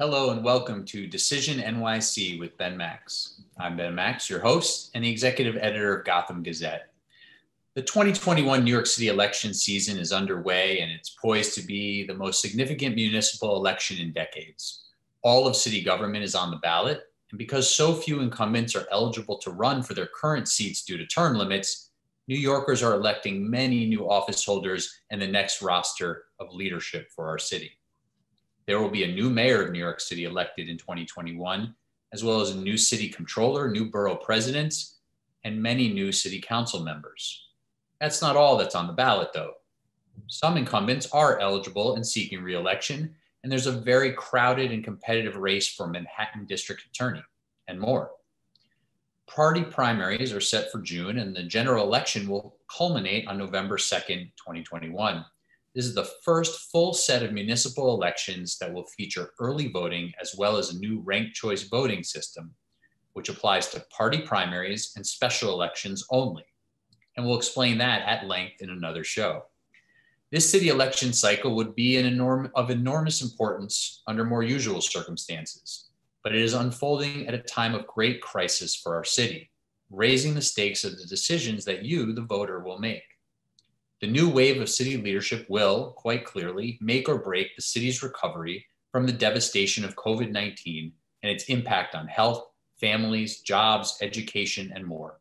Hello and welcome to Decision NYC with Ben Max. I'm Ben Max, your host and the executive editor of Gotham Gazette. The 2021 New York City election season is underway and it's poised to be the most significant municipal election in decades. All of city government is on the ballot, and because so few incumbents are eligible to run for their current seats due to term limits, New Yorkers are electing many new office holders and the next roster of leadership for our city. There will be a new mayor of New York City elected in 2021, as well as a new city controller, new borough presidents, and many new city council members. That's not all that's on the ballot, though. Some incumbents are eligible and seeking reelection, and there's a very crowded and competitive race for Manhattan District Attorney and more. Party primaries are set for June, and the general election will culminate on November 2nd, 2021. This is the first full set of municipal elections that will feature early voting as well as a new ranked choice voting system, which applies to party primaries and special elections only. And we'll explain that at length in another show. This city election cycle would be enorm- of enormous importance under more usual circumstances, but it is unfolding at a time of great crisis for our city, raising the stakes of the decisions that you, the voter, will make. The new wave of city leadership will, quite clearly, make or break the city's recovery from the devastation of COVID 19 and its impact on health, families, jobs, education, and more.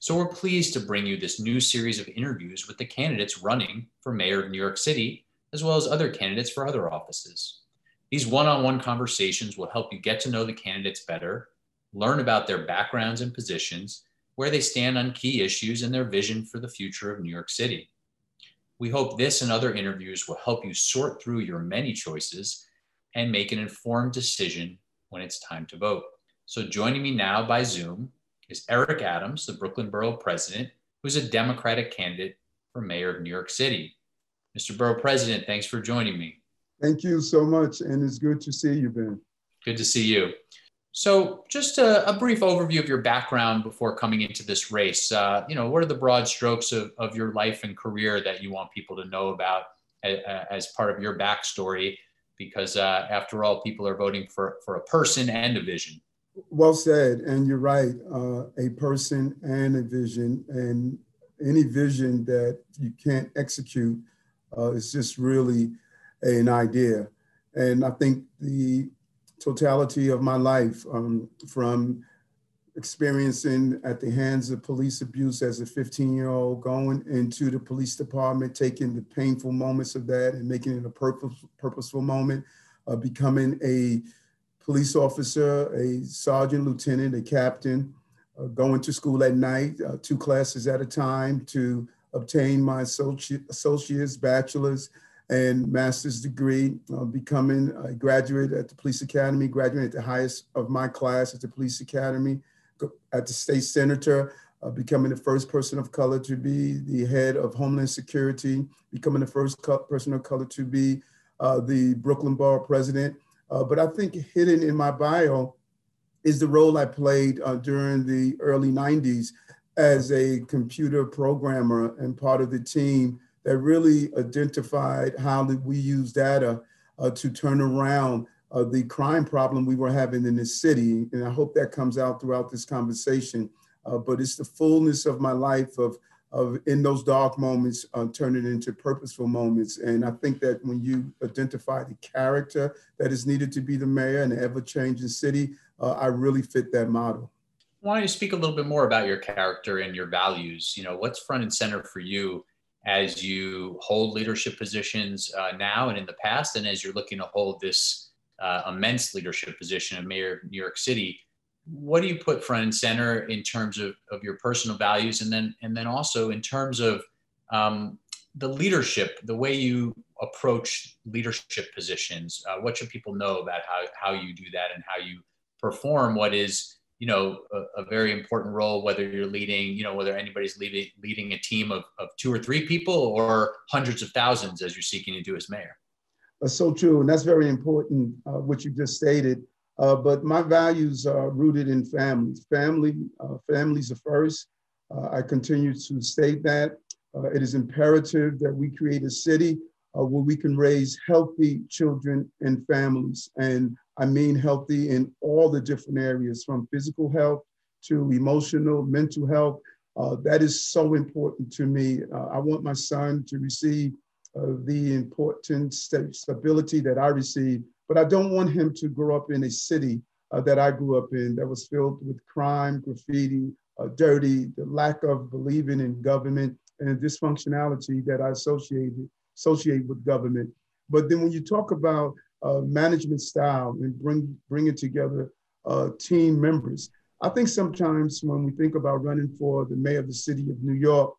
So we're pleased to bring you this new series of interviews with the candidates running for mayor of New York City, as well as other candidates for other offices. These one on one conversations will help you get to know the candidates better, learn about their backgrounds and positions, where they stand on key issues and their vision for the future of New York City. We hope this and other interviews will help you sort through your many choices and make an informed decision when it's time to vote. So, joining me now by Zoom is Eric Adams, the Brooklyn Borough President, who's a Democratic candidate for Mayor of New York City. Mr. Borough President, thanks for joining me. Thank you so much, and it's good to see you, Ben. Good to see you. So, just a, a, brief overview of your background before coming into this race. Uh, you know, what are the broad strokes of, of your life and career that you want people to know about as, as part of your backstory? Because uh, after all, people are voting for, for a person and a vision. Well said. And you're right uh, a person and a vision. And any vision that you can't execute uh, is just really an idea. And I think the totality of my life um, from experiencing at the hands of police abuse as a 15 year old, going into the police department, taking the painful moments of that and making it a purpose, purposeful moment, uh, becoming a police officer, a sergeant, lieutenant, a captain, uh, going to school at night, uh, two classes at a time to obtain my associate's, bachelor's, and master's degree, uh, becoming a graduate at the police academy, graduating at the highest of my class at the police academy, at the state senator, uh, becoming the first person of color to be the head of Homeland Security, becoming the first person of color to be uh, the Brooklyn Borough president. Uh, but I think hidden in my bio is the role I played uh, during the early 90s as a computer programmer and part of the team that really identified how we use data uh, to turn around uh, the crime problem we were having in this city. And I hope that comes out throughout this conversation. Uh, but it's the fullness of my life of, of in those dark moments, uh, turning into purposeful moments. And I think that when you identify the character that is needed to be the mayor in an ever-changing city, uh, I really fit that model. Why don't you speak a little bit more about your character and your values? You know, what's front and center for you as you hold leadership positions uh, now and in the past, and as you're looking to hold this uh, immense leadership position of mayor of New York City, what do you put front and center in terms of, of your personal values, and then and then also in terms of um, the leadership, the way you approach leadership positions? Uh, what should people know about how how you do that and how you perform what is you know a, a, very important role whether you're leading you know whether anybody's leading leading a team of, of two or three people or hundreds of thousands as you're seeking to do as mayor. So true and that's very important uh, what you just stated. Uh, but my values are rooted in families family uh, families are first. Uh, i continue to state that. Uh, it is imperative that we create a city uh, where we can raise healthy children and families. And I mean healthy in all the different areas from physical health to emotional, mental health. Uh, that is so important to me. Uh, I want my son to receive uh, the important st- stability that I received, but I don't want him to grow up in a city uh, that I grew up in that was filled with crime, graffiti, uh, dirty, the lack of believing in government and dysfunctionality that I associated associate with government. But then when you talk about uh, management style and bring bringing together uh, team members, I think sometimes when we think about running for the mayor of the city of New York,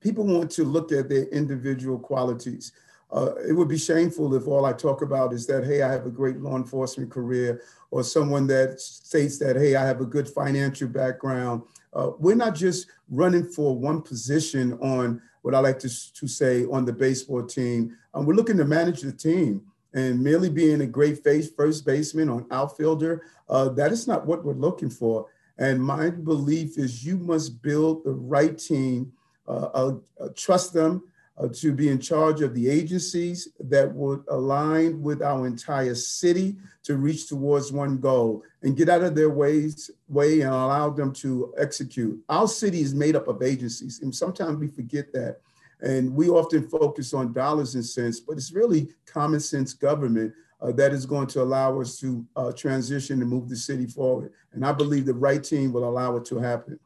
people want to look at their individual qualities. Uh, it would be shameful if all I talk about is that, hey, I have a great law enforcement career, or someone that states that, hey, I have a good financial background. Uh, we're not just running for one position on what I like to, to say on the baseball team. Um, we're looking to manage the team and merely being a great face first baseman or outfielder, uh, that is not what we're looking for. And my belief is you must build the right team, uh, uh, uh trust them, uh, to be in charge of the agencies that would align with our entire city to reach towards one goal and get out of their ways way and allow them to execute. Our city is made up of agencies, and sometimes we forget that. And we often focus on dollars and cents, but it's really common sense government uh, that is going to allow us to uh, transition and move the city forward. And I believe the right team will allow it to happen.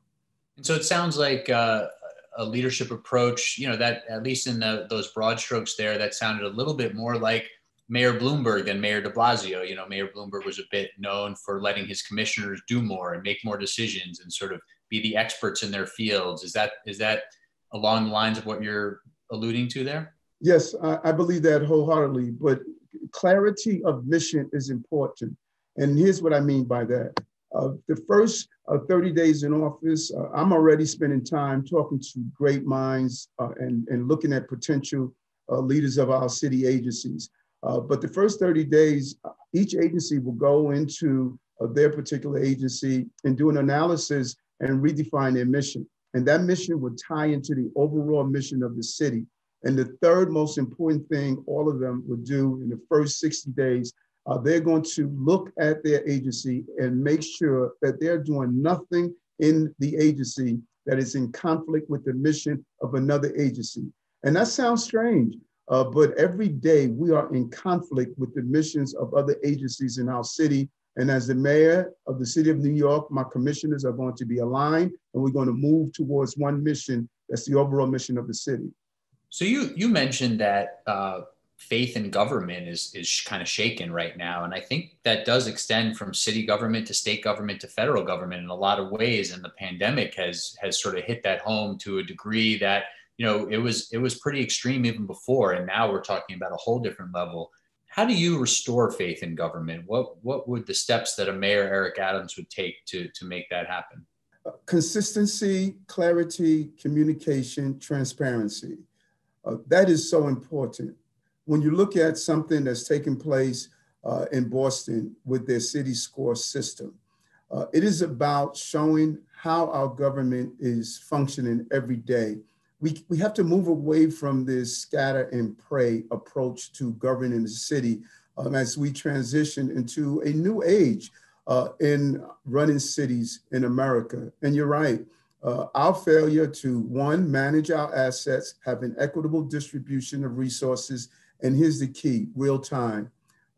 And so it sounds like uh, a leadership approach, you know, that at least in the, those broad strokes there, that sounded a little bit more like Mayor Bloomberg than Mayor de Blasio. You know, Mayor Bloomberg was a bit known for letting his commissioners do more and make more decisions and sort of be the experts in their fields. Is that is that along the lines of what you're alluding to there? Yes, I, I believe that wholeheartedly. But clarity of mission is important. And here's what I mean by that. Uh, the first uh, 30 days in office, uh, I'm already spending time talking to great minds uh, and, and looking at potential uh, leaders of our city agencies. Uh, but the first 30 days, each agency will go into their particular agency and do an analysis and redefine their mission. And that mission would tie into the overall mission of the city. And the third most important thing all of them would do in the first 60 days uh, they're going to look at their agency and make sure that they're doing nothing in the agency that is in conflict with the mission of another agency. And that sounds strange, uh, but every day we are in conflict with the missions of other agencies in our city. And as the mayor of the city of New York, my commissioners are going to be aligned and we're going to move towards one mission. That's the overall mission of the city. So you you mentioned that uh, faith in government is is kind of shaken right now and i think that does extend from city government to state government to federal government in a lot of ways and the pandemic has has sort of hit that home to a degree that you know it was it was pretty extreme even before and now we're talking about a whole different level how do you restore faith in government? What what would the steps that a mayor eric adams would take to to make that happen? Consistency clarity communication transparency. Uh, that is so important. When you look at something that's taking place uh, in Boston with their city score system, uh, it is about showing how our government is functioning every day. We, we have to move away from this scatter and pray approach to governing the city um, as we transition into a new age uh, in running cities in America. And you're right, uh, our failure to one, manage our assets, have an equitable distribution of resources, and here's the key real time.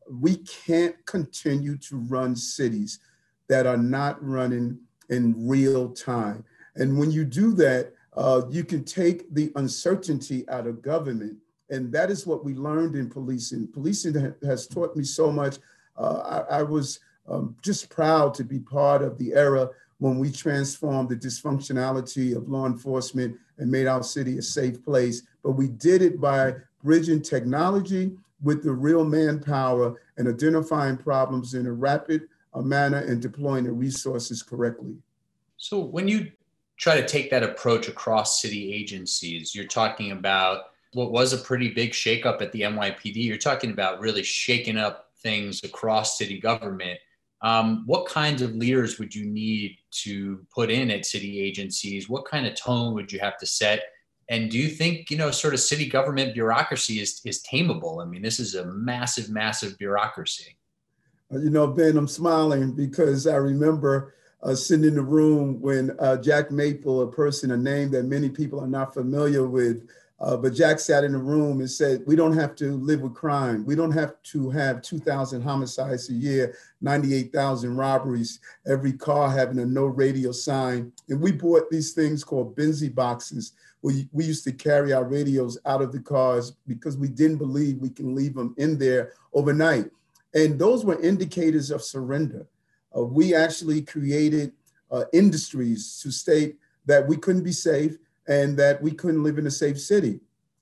We can't continue to run cities that are not running in real time. And when you do that, uh, you can take the uncertainty out of government. And that is what we learned in policing. Policing has taught me so much. Uh, I, I, was um, just proud to be part of the era when we transformed the dysfunctionality of law enforcement and made our city a safe place. But we did it by bridging technology with the real manpower and identifying problems in a rapid uh, manner and deploying the resources correctly. So when you try to take that approach across city agencies, you're talking about what was a pretty big shakeup at the NYPD. You're talking about really shaking up things across city government. Um, what kinds of leaders would you need to put in at city agencies? What kind of tone would you have to set And do you think, you know, sort of city government bureaucracy is, is tameable? I mean, this is a massive, massive bureaucracy. Uh, you know, Ben, I'm smiling because I remember uh, sitting in the room when uh, Jack Maple, a person, a name that many people are not familiar with, uh, but Jack sat in the room and said, We don't have to live with crime. We don't have to have 2,000 homicides a year, 98,000 robberies, every car having a no radio sign. And we bought these things called Benzie boxes. We, we used to carry our radios out of the cars because we didn't believe we can leave them in there overnight. And those were indicators of surrender. Uh, we actually created uh, industries to state that we couldn't be safe and that we couldn't live in a safe city.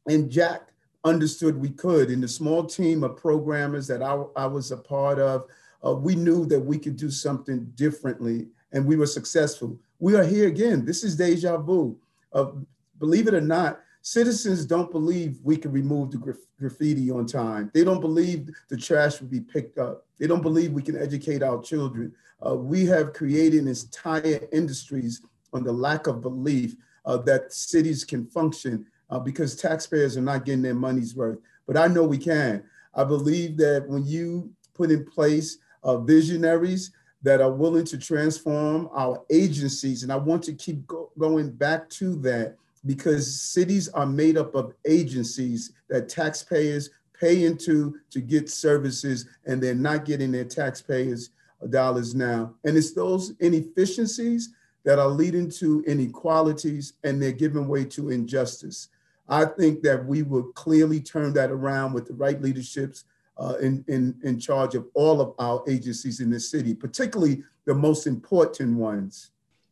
And Jack understood we could. In the small team of programmers that I, I was a part of, uh, we knew that we could do something differently and we were successful. We are here again. This is deja vu. Uh, believe it or not, citizens don't believe we can remove the graf- graffiti on time. They don't believe the trash will be picked up. They don't believe we can educate our children. Uh, we have created entire industries on the lack of belief uh, that cities can function uh, because taxpayers are not getting their money's worth. But I know we can. I believe that when you put in place uh, visionaries that are willing to transform our agencies, and I want to keep go- going back to that because cities are made up of agencies that taxpayers pay into to get services, and they're not getting their taxpayers' dollars now. And it's those inefficiencies that are leading to inequalities and they're giving way to injustice. I think that we will clearly turn that around with the right leaderships uh, in, in, in charge of all of our agencies in the city, particularly the most important ones.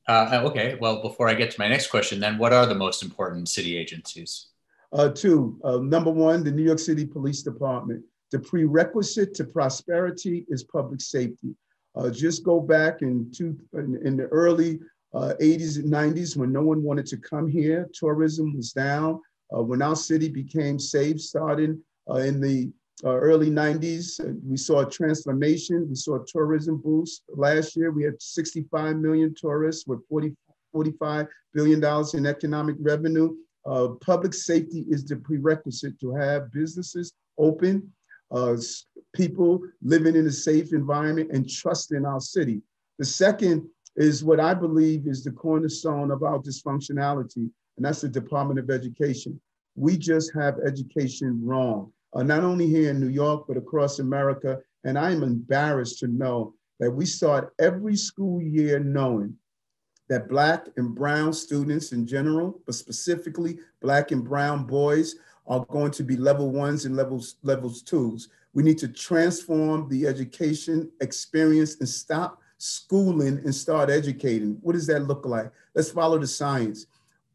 Uh, okay, well, before I get to my next question, then what are the most important city agencies? Uh, two, uh, number one, the New York City Police Department. The prerequisite to prosperity is public safety. Uh, just go back in, two, in, in the early uh, 80s and 90s when no one wanted to come here. Tourism was down. Uh, when our city became safe, starting uh, in the uh, early 90s, uh, we saw a transformation. We saw a tourism boost. Last year, we had 65 million tourists with 40, $45 billion in economic revenue. Uh, public safety is the prerequisite to have businesses open, people living in a safe environment and trust in our city. The second is what I believe is the cornerstone of our dysfunctionality, and that's the Department of Education. We just have education wrong, uh, not only here in New York, but across America. And I'm embarrassed to know that we start every school year knowing that Black and Brown students in general, but specifically Black and Brown boys, are going to be level ones and levels, levels twos. We need to transform the education experience and stop schooling and start educating. What does that look like? Let's follow the science.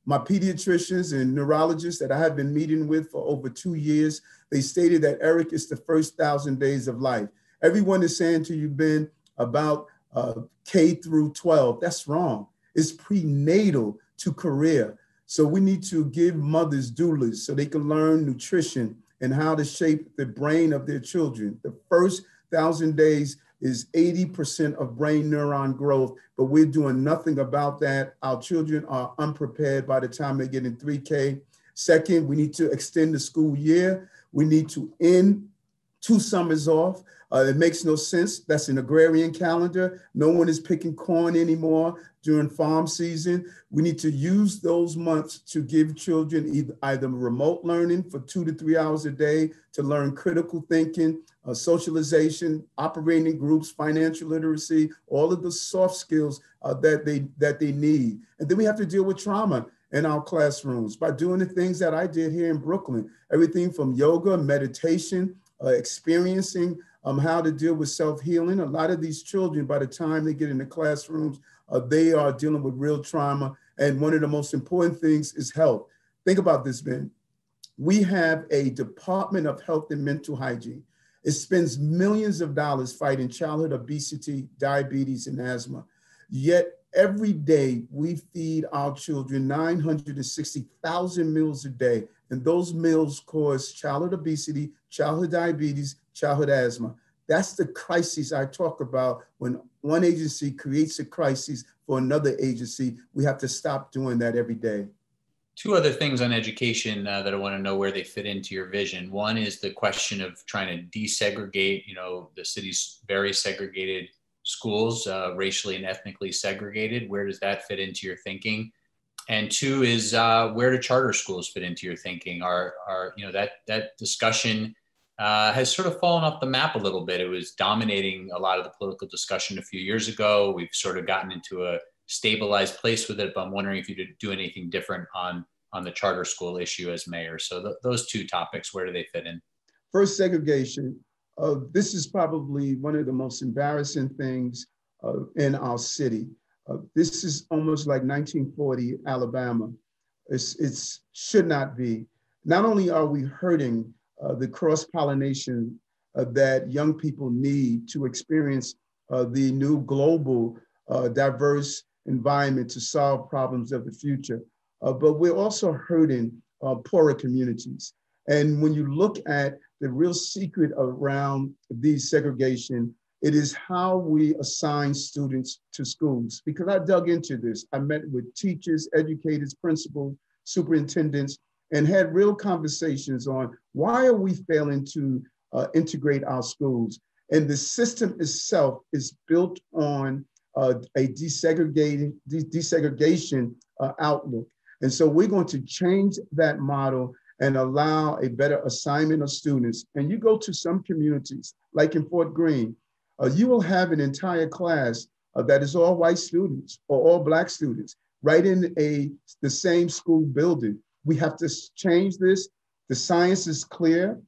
My pediatricians and neurologists that I have been meeting with for over two years, they stated that Eric is the first thousand days of life. Everyone is saying to you, Ben, about uh, K through 12. That's wrong. It's prenatal to career. So we need to give mothers doulas so they can learn nutrition and how to shape the brain of their children. The first thousand days is 80% of brain neuron growth, but we're doing nothing about that. Our children are unprepared by the time they get in 3K. Second, we need to extend the school year. We need to end two summers off. Uh, it makes no sense. That's an agrarian calendar. No one is picking corn anymore during farm season. We need to use those months to give children either, either remote learning for two to three hours a day to learn critical thinking, uh, socialization, operating groups, financial literacy, all of the soft skills uh, that they that they need. And then we have to deal with trauma in our classrooms by doing the things that I did here in Brooklyn. Everything from yoga, meditation, uh, experiencing um, how to deal with self-healing. A lot of these children, by the time they get in the classrooms, uh, they are dealing with real trauma. And one of the most important things is health. Think about this, Ben. We have a Department of Health and Mental Hygiene. It spends millions of dollars fighting childhood obesity, diabetes, and asthma. Yet every day we feed our children 960,000 meals a day. And those meals cause childhood obesity, childhood diabetes, childhood asthma. That's the crisis I talk about when one agency creates a crisis for another agency. We have to stop doing that every day. Two other things on education uh, that I want to know where they fit into your vision. One is the question of trying to desegregate, you know, the city's very segregated schools, uh, racially and ethnically segregated. Where does that fit into your thinking? And two is uh, where do charter schools fit into your thinking? Are, are you know that that discussion uh, has sort of fallen off the map a little bit. It was dominating a lot of the political discussion a few years ago. We've sort of gotten into a stabilized place with it, but I'm wondering if you did do anything different on on the charter school issue as mayor. So th- those two topics, where do they fit in? First, segregation. Uh, this is probably one of the most embarrassing things uh, in our city. Uh, this is almost like 1940 Alabama. It should not be. Not only are we hurting uh, the cross pollination uh, that young people need to experience uh, the new global diverse environment to solve problems of the future. But we're also hurting poorer communities. And when you look at the real secret around desegregation, it is how we assign students to schools. Because I dug into this, I met with teachers, educators, principals, superintendents, and had real conversations on why are we failing to uh, integrate our schools? And the system itself is built on uh, a desegregating, desegregation uh, outlook. And so we're going to change that model and allow a better assignment of students. And you go to some communities, like in Fort Greene, uh, you will have an entire class uh, that is all white students or all black students right in a the same school building. We have to change this. The science is clear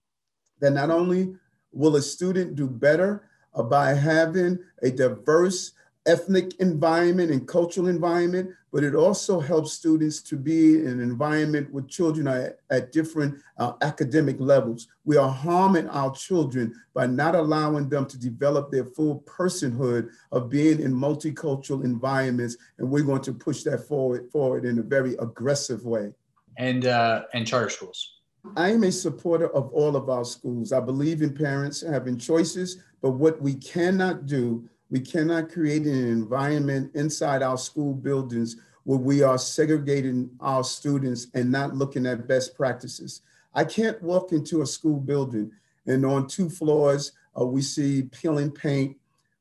that not only will a student do better uh, by having a diverse ethnic environment and cultural environment, but it also helps students to be in an environment with children at, at different uh, academic levels. We are harming our children by not allowing them to develop their full personhood of being in multicultural environments, and we're going to push that forward forward in a very aggressive way. And uh, and charter schools. I am a supporter of all of our schools. I believe in parents having choices, but what we cannot do we cannot create an environment inside our school buildings where we are segregating our students and not looking at best practices. I can't walk into a school building and on two floors, uh, we see peeling paint,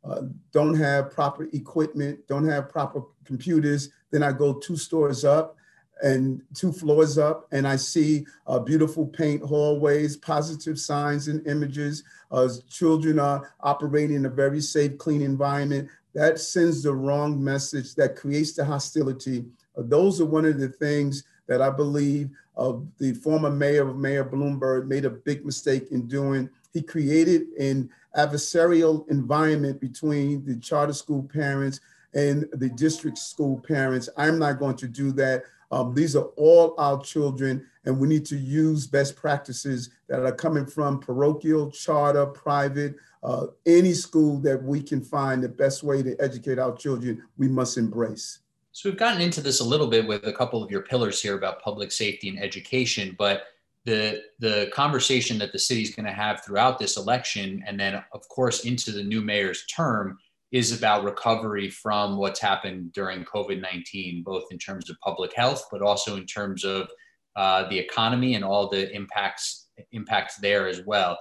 uh, don't have proper equipment, don't have proper computers. Then I go two stores up and two floors up, and I see uh, beautiful paint hallways, positive signs and images. Uh, children are operating in a very safe, clean environment. That sends the wrong message. That creates the hostility. Uh, those are one of the things that I believe uh, the former mayor of Mayor Bloomberg made a big mistake in doing. He created an adversarial environment between the charter school parents and the district school parents. I'm not going to do that. Um, these are all our children, and we need to use best practices that are coming from parochial, charter, private, uh, any school that we can find the best way to educate our children, we must embrace. So we've gotten into this a little bit with a couple of your pillars here about public safety and education, but the the conversation that the city is going to have throughout this election, and then of course into the new mayor's term, is about recovery from what's happened during COVID 19, both in terms of public health, but also in terms of uh, the economy and all the impacts impacts there as well.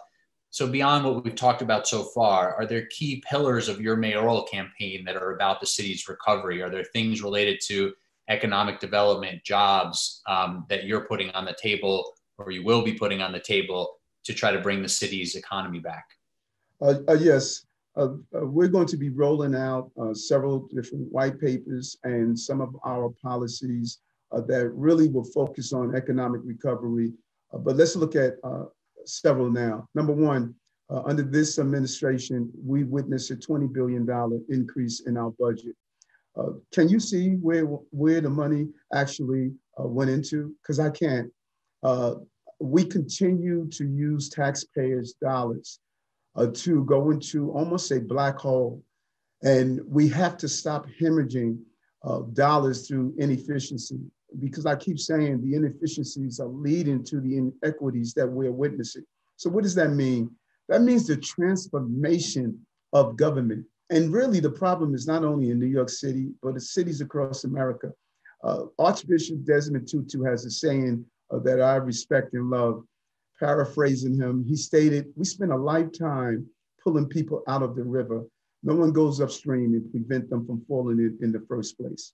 So beyond what we've talked about so far, are there key pillars of your mayoral campaign that are about the city's recovery? Are there things related to economic development, jobs um, that you're putting on the table or you will be putting on the table to try to bring the city's economy back? Uh, uh, yes, uh, uh, we're going to be rolling out uh, several different white papers and some of our policies uh, that really will focus on economic recovery. Uh, but let's look at uh, several now. Number one, under this administration, we witnessed a $20 billion increase in our budget. can you see where, where the money actually went into? Because I can't. we continue to use taxpayers' dollars uh, to go into almost a black hole. And we have to stop hemorrhaging uh, dollars through inefficiency because I keep saying the inefficiencies are leading to the inequities that we're witnessing. So, what does that mean? That means the transformation of government. And really, the problem is not only in New York City, but the cities across America. Uh, Archbishop Desmond Tutu has a saying uh, that I respect and love. Paraphrasing him, he stated, We spend a lifetime pulling people out of the river. No one goes upstream and prevent them from falling in, in the first place.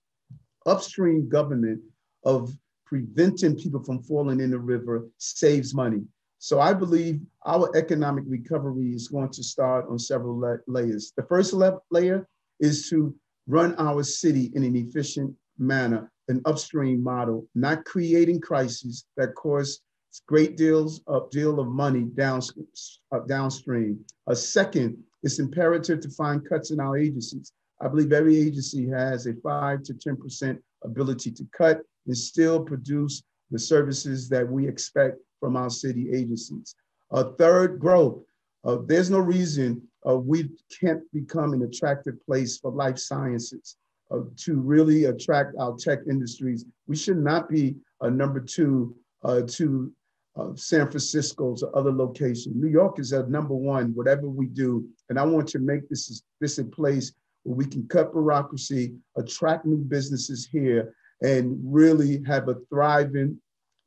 Upstream government of preventing people from falling in the river saves money. So I believe our economic recovery is going to start on several la- layers. The first le- layer is to run our city in an efficient manner, an upstream model, not creating crises that cause great deals of deal of money uh, downstream. A second, it's imperative to find cuts in our agencies. I believe every agency has a five to 10% ability to cut and still produce the services that we expect from our city agencies. A third, growth. Uh, there's no reason uh, we can't become an attractive place for life sciences uh, to really attract our tech industries. We should not be a number two uh, to uh, San Francisco's or other locations. New York is a number one, whatever we do. And I want to make this, this a place where we can cut bureaucracy, attract new businesses here, and really have a thriving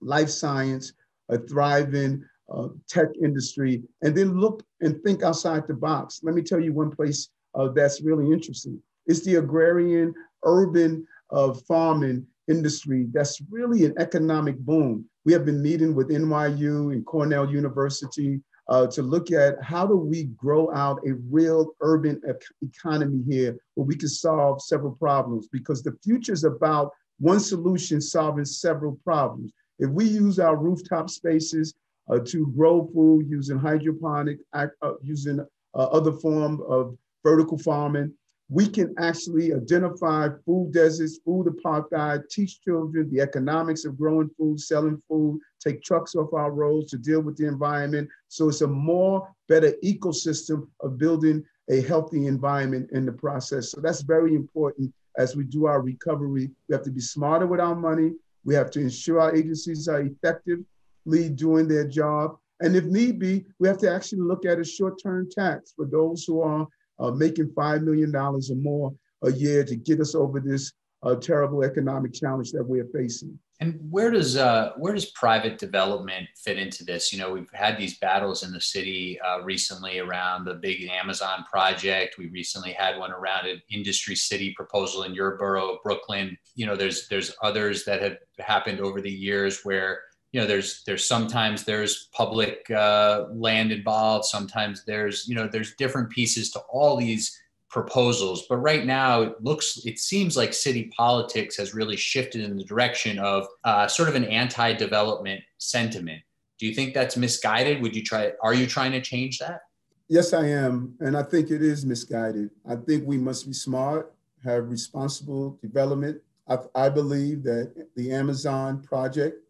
life science, a thriving uh, tech industry, and then look and think outside the box. Let me tell you one place uh, that's really interesting. It's the agrarian urban uh, farming industry that's really an economic boom. We have been meeting with NYU and Cornell University uh, to look at how do we grow out a real urban economy here where we can solve several problems because the future is about one solution solving several problems. If we use our rooftop spaces uh, to grow food using hydroponic, uh, using uh, other form of vertical farming, we can actually identify food deserts, food apartheid, teach children the economics of growing food, selling food, take trucks off our roads to deal with the environment. So it's a more better ecosystem of building a healthy environment in the process. So that's very important as we do our recovery. We have to be smarter with our money. We have to ensure our agencies are effectively doing their job. And if need be, we have to actually look at a short-term tax for those who are uh, making $5 million or more a year to get us over this uh, terrible economic challenge that we're facing. And where does uh, where does private development fit into this? You know, we've had these battles in the city uh, recently around the big Amazon project. We recently had one around an industry city proposal in your borough, of Brooklyn. You know, there's there's others that have happened over the years where you know there's there's sometimes there's public uh, land involved. Sometimes there's you know there's different pieces to all these proposals. But right now, it looks, it seems like city politics has really shifted in the direction of uh, sort of an anti-development sentiment. Do you think that's misguided? Would you try? Are you trying to change that? Yes, I am, and I think it is misguided. I think we must be smart, have responsible development. I, I believe that the Amazon project,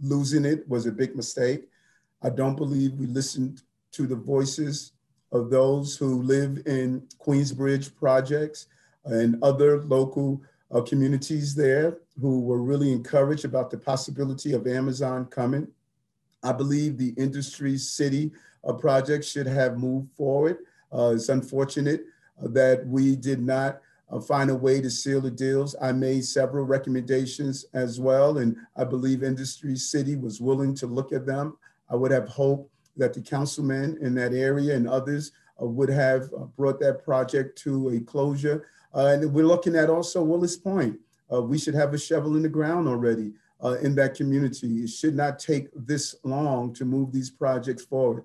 losing it was a big mistake. I don't believe we listened to the voices of those who live in Queensbridge projects and other local uh, communities there who were really encouraged about the possibility of Amazon coming. I believe the industry city uh, project should have moved forward. Uh, it's unfortunate uh, that we did not uh, find a way to seal the deals. I made several recommendations as well, and I believe Industry City was willing to look at them. I would have hoped that the councilmen in that area and others uh, would have uh, brought that project to a closure. Uh, and we're looking at also Willets Point. we should have a shovel in the ground already in that community. It should not take this long to move these projects forward.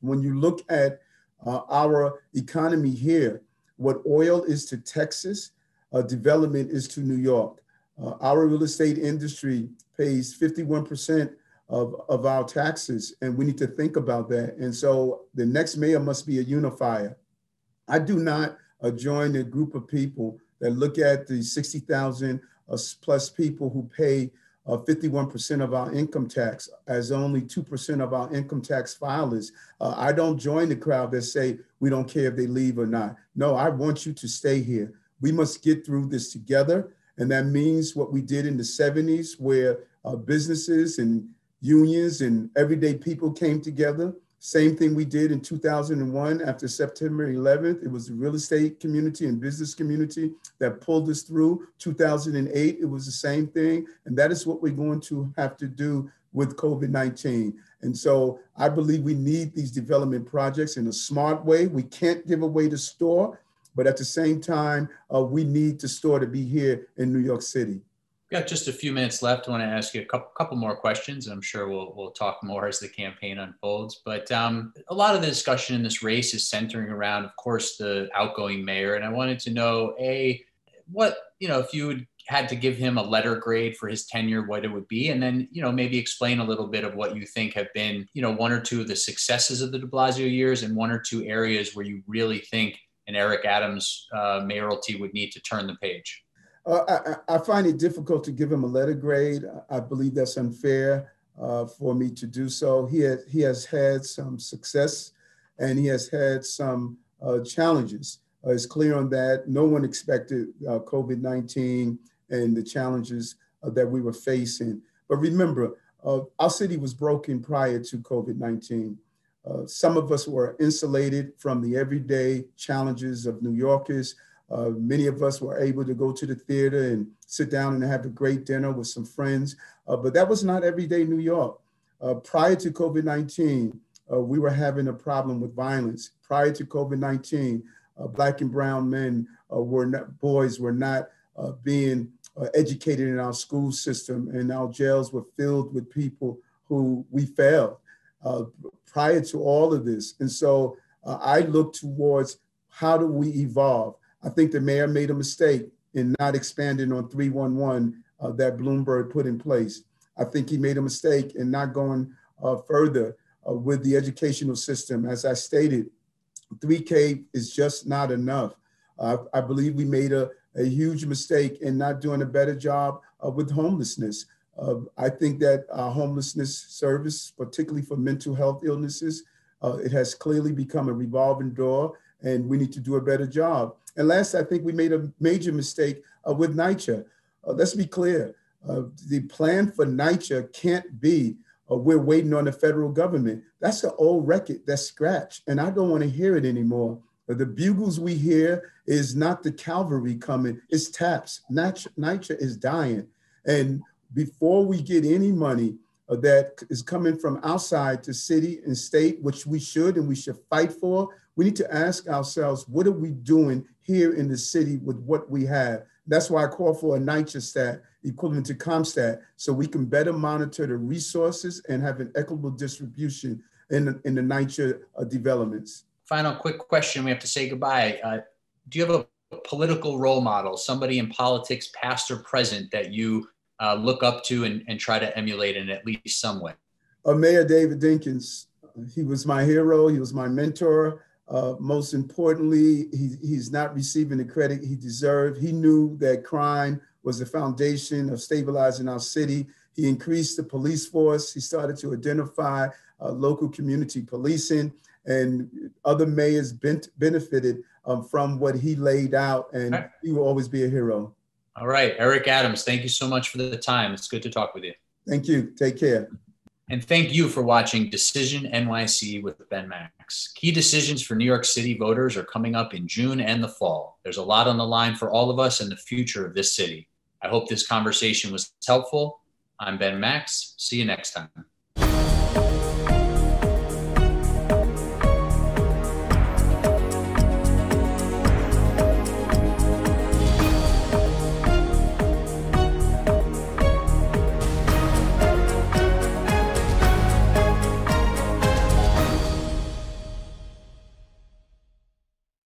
when you look at our economy here, what oil is to Texas, uh, development is to New York. Uh, our real estate industry pays 51% of, of our taxes. And we need to think about that. And so the next mayor must be a unifier. I do not uh, join the group of people that look at the 60,000 uh, plus people who pay uh, 51% of our income tax as only 2% of our income tax filers. Uh, I don't join the crowd that say we don't care if they leave or not. No, I want you to stay here. We must get through this together. And that means what we did in the 70s, where uh, businesses and unions and everyday people came together Same thing we did in 2001 after September 11th. It was the real estate community and business community that pulled us through. 2008, it was the same thing. And that is what we're going to have to do with COVID 19. And so I believe we need these development projects in a smart way. We can't give away the store, but at the same time, uh, we need the store to be here in New York City got just a few minutes left. I want to ask you a couple, couple more questions. And I'm sure we'll, we'll talk more as the campaign unfolds. But um, a lot of the discussion in this race is centering around, of course, the outgoing mayor. And I wanted to know, A, what, you know, if you had to give him a letter grade for his tenure, what it would be, and then you know maybe explain a little bit of what you think have been you know one or two of the successes of the De Blasio years, and one or two areas where you really think an Eric Adams uh, mayoralty would need to turn the page. Uh, I, I, find it difficult to give him a letter grade. I believe that's unfair uh, for me to do so. He has, he has had some success and he has had some uh, challenges. Uh, it's clear on that. No one expected uh, COVID 19 and the challenges uh, that we were facing. But remember, our city was broken prior to COVID 19. some of us were insulated from the everyday challenges of New Yorkers. Uh, many of us were able to go to the theater and sit down and have a great dinner with some friends, uh, but that was not everyday New York. Uh, prior to COVID 19, uh, we were having a problem with violence. Prior to COVID 19, uh, Black and brown men uh, were not, boys were not being educated in our school system, and our jails were filled with people who we failed prior to all of this. And so I look towards how do we evolve? I think the mayor made a mistake in not expanding on 311 uh, that Bloomberg put in place. I think he made a mistake in not going uh, further uh, with the educational system. As I stated, 3K is just not enough. I believe we made a, a huge mistake in not doing a better job uh, with homelessness. Uh, I think that our homelessness service, particularly for mental health illnesses, uh, it has clearly become a revolving door and we need to do a better job. And last, I think we made a major mistake uh, with NYCHA. Uh, let's be clear. Uh, the plan for NYCHA can't be uh, we're waiting on the federal government. That's an old record that's scratched, and I don't want to hear it anymore. the bugles we hear is not the cavalry coming, it's taps. NYCHA is dying. And before we get any money uh, that is coming from outside to city and state, which we should and we should fight for, we need to ask ourselves, what are we doing here in the city with what we have? That's why I call for a NYCHA stat equivalent to CompStat, so we can better monitor the resources and have an equitable distribution in the, in the NYCHA uh, developments. Final quick question, we have to say goodbye. Uh, do you have a political role model, somebody in politics, past or present, that you uh, look up to and, and try to emulate in at least some way? Uh, Mayor David Dinkins, he was my hero, he was my mentor. Uh, most importantly, he, he's not receiving the credit he deserved. He knew that crime was the foundation of stabilizing our city. He increased the police force. He started to identify uh, local community policing, and other mayors bent, benefited um, from what he laid out, and he will always be a hero. All right, Eric Adams, thank you so much for the time. It's good to talk with you. Thank you. Take care. And thank you for watching Decision NYC with Ben Max. Key decisions for New York City voters are coming up in June and the fall. There's a lot on the line for all of us and the future of this city. I hope this conversation was helpful. I'm Ben Max. See you next time.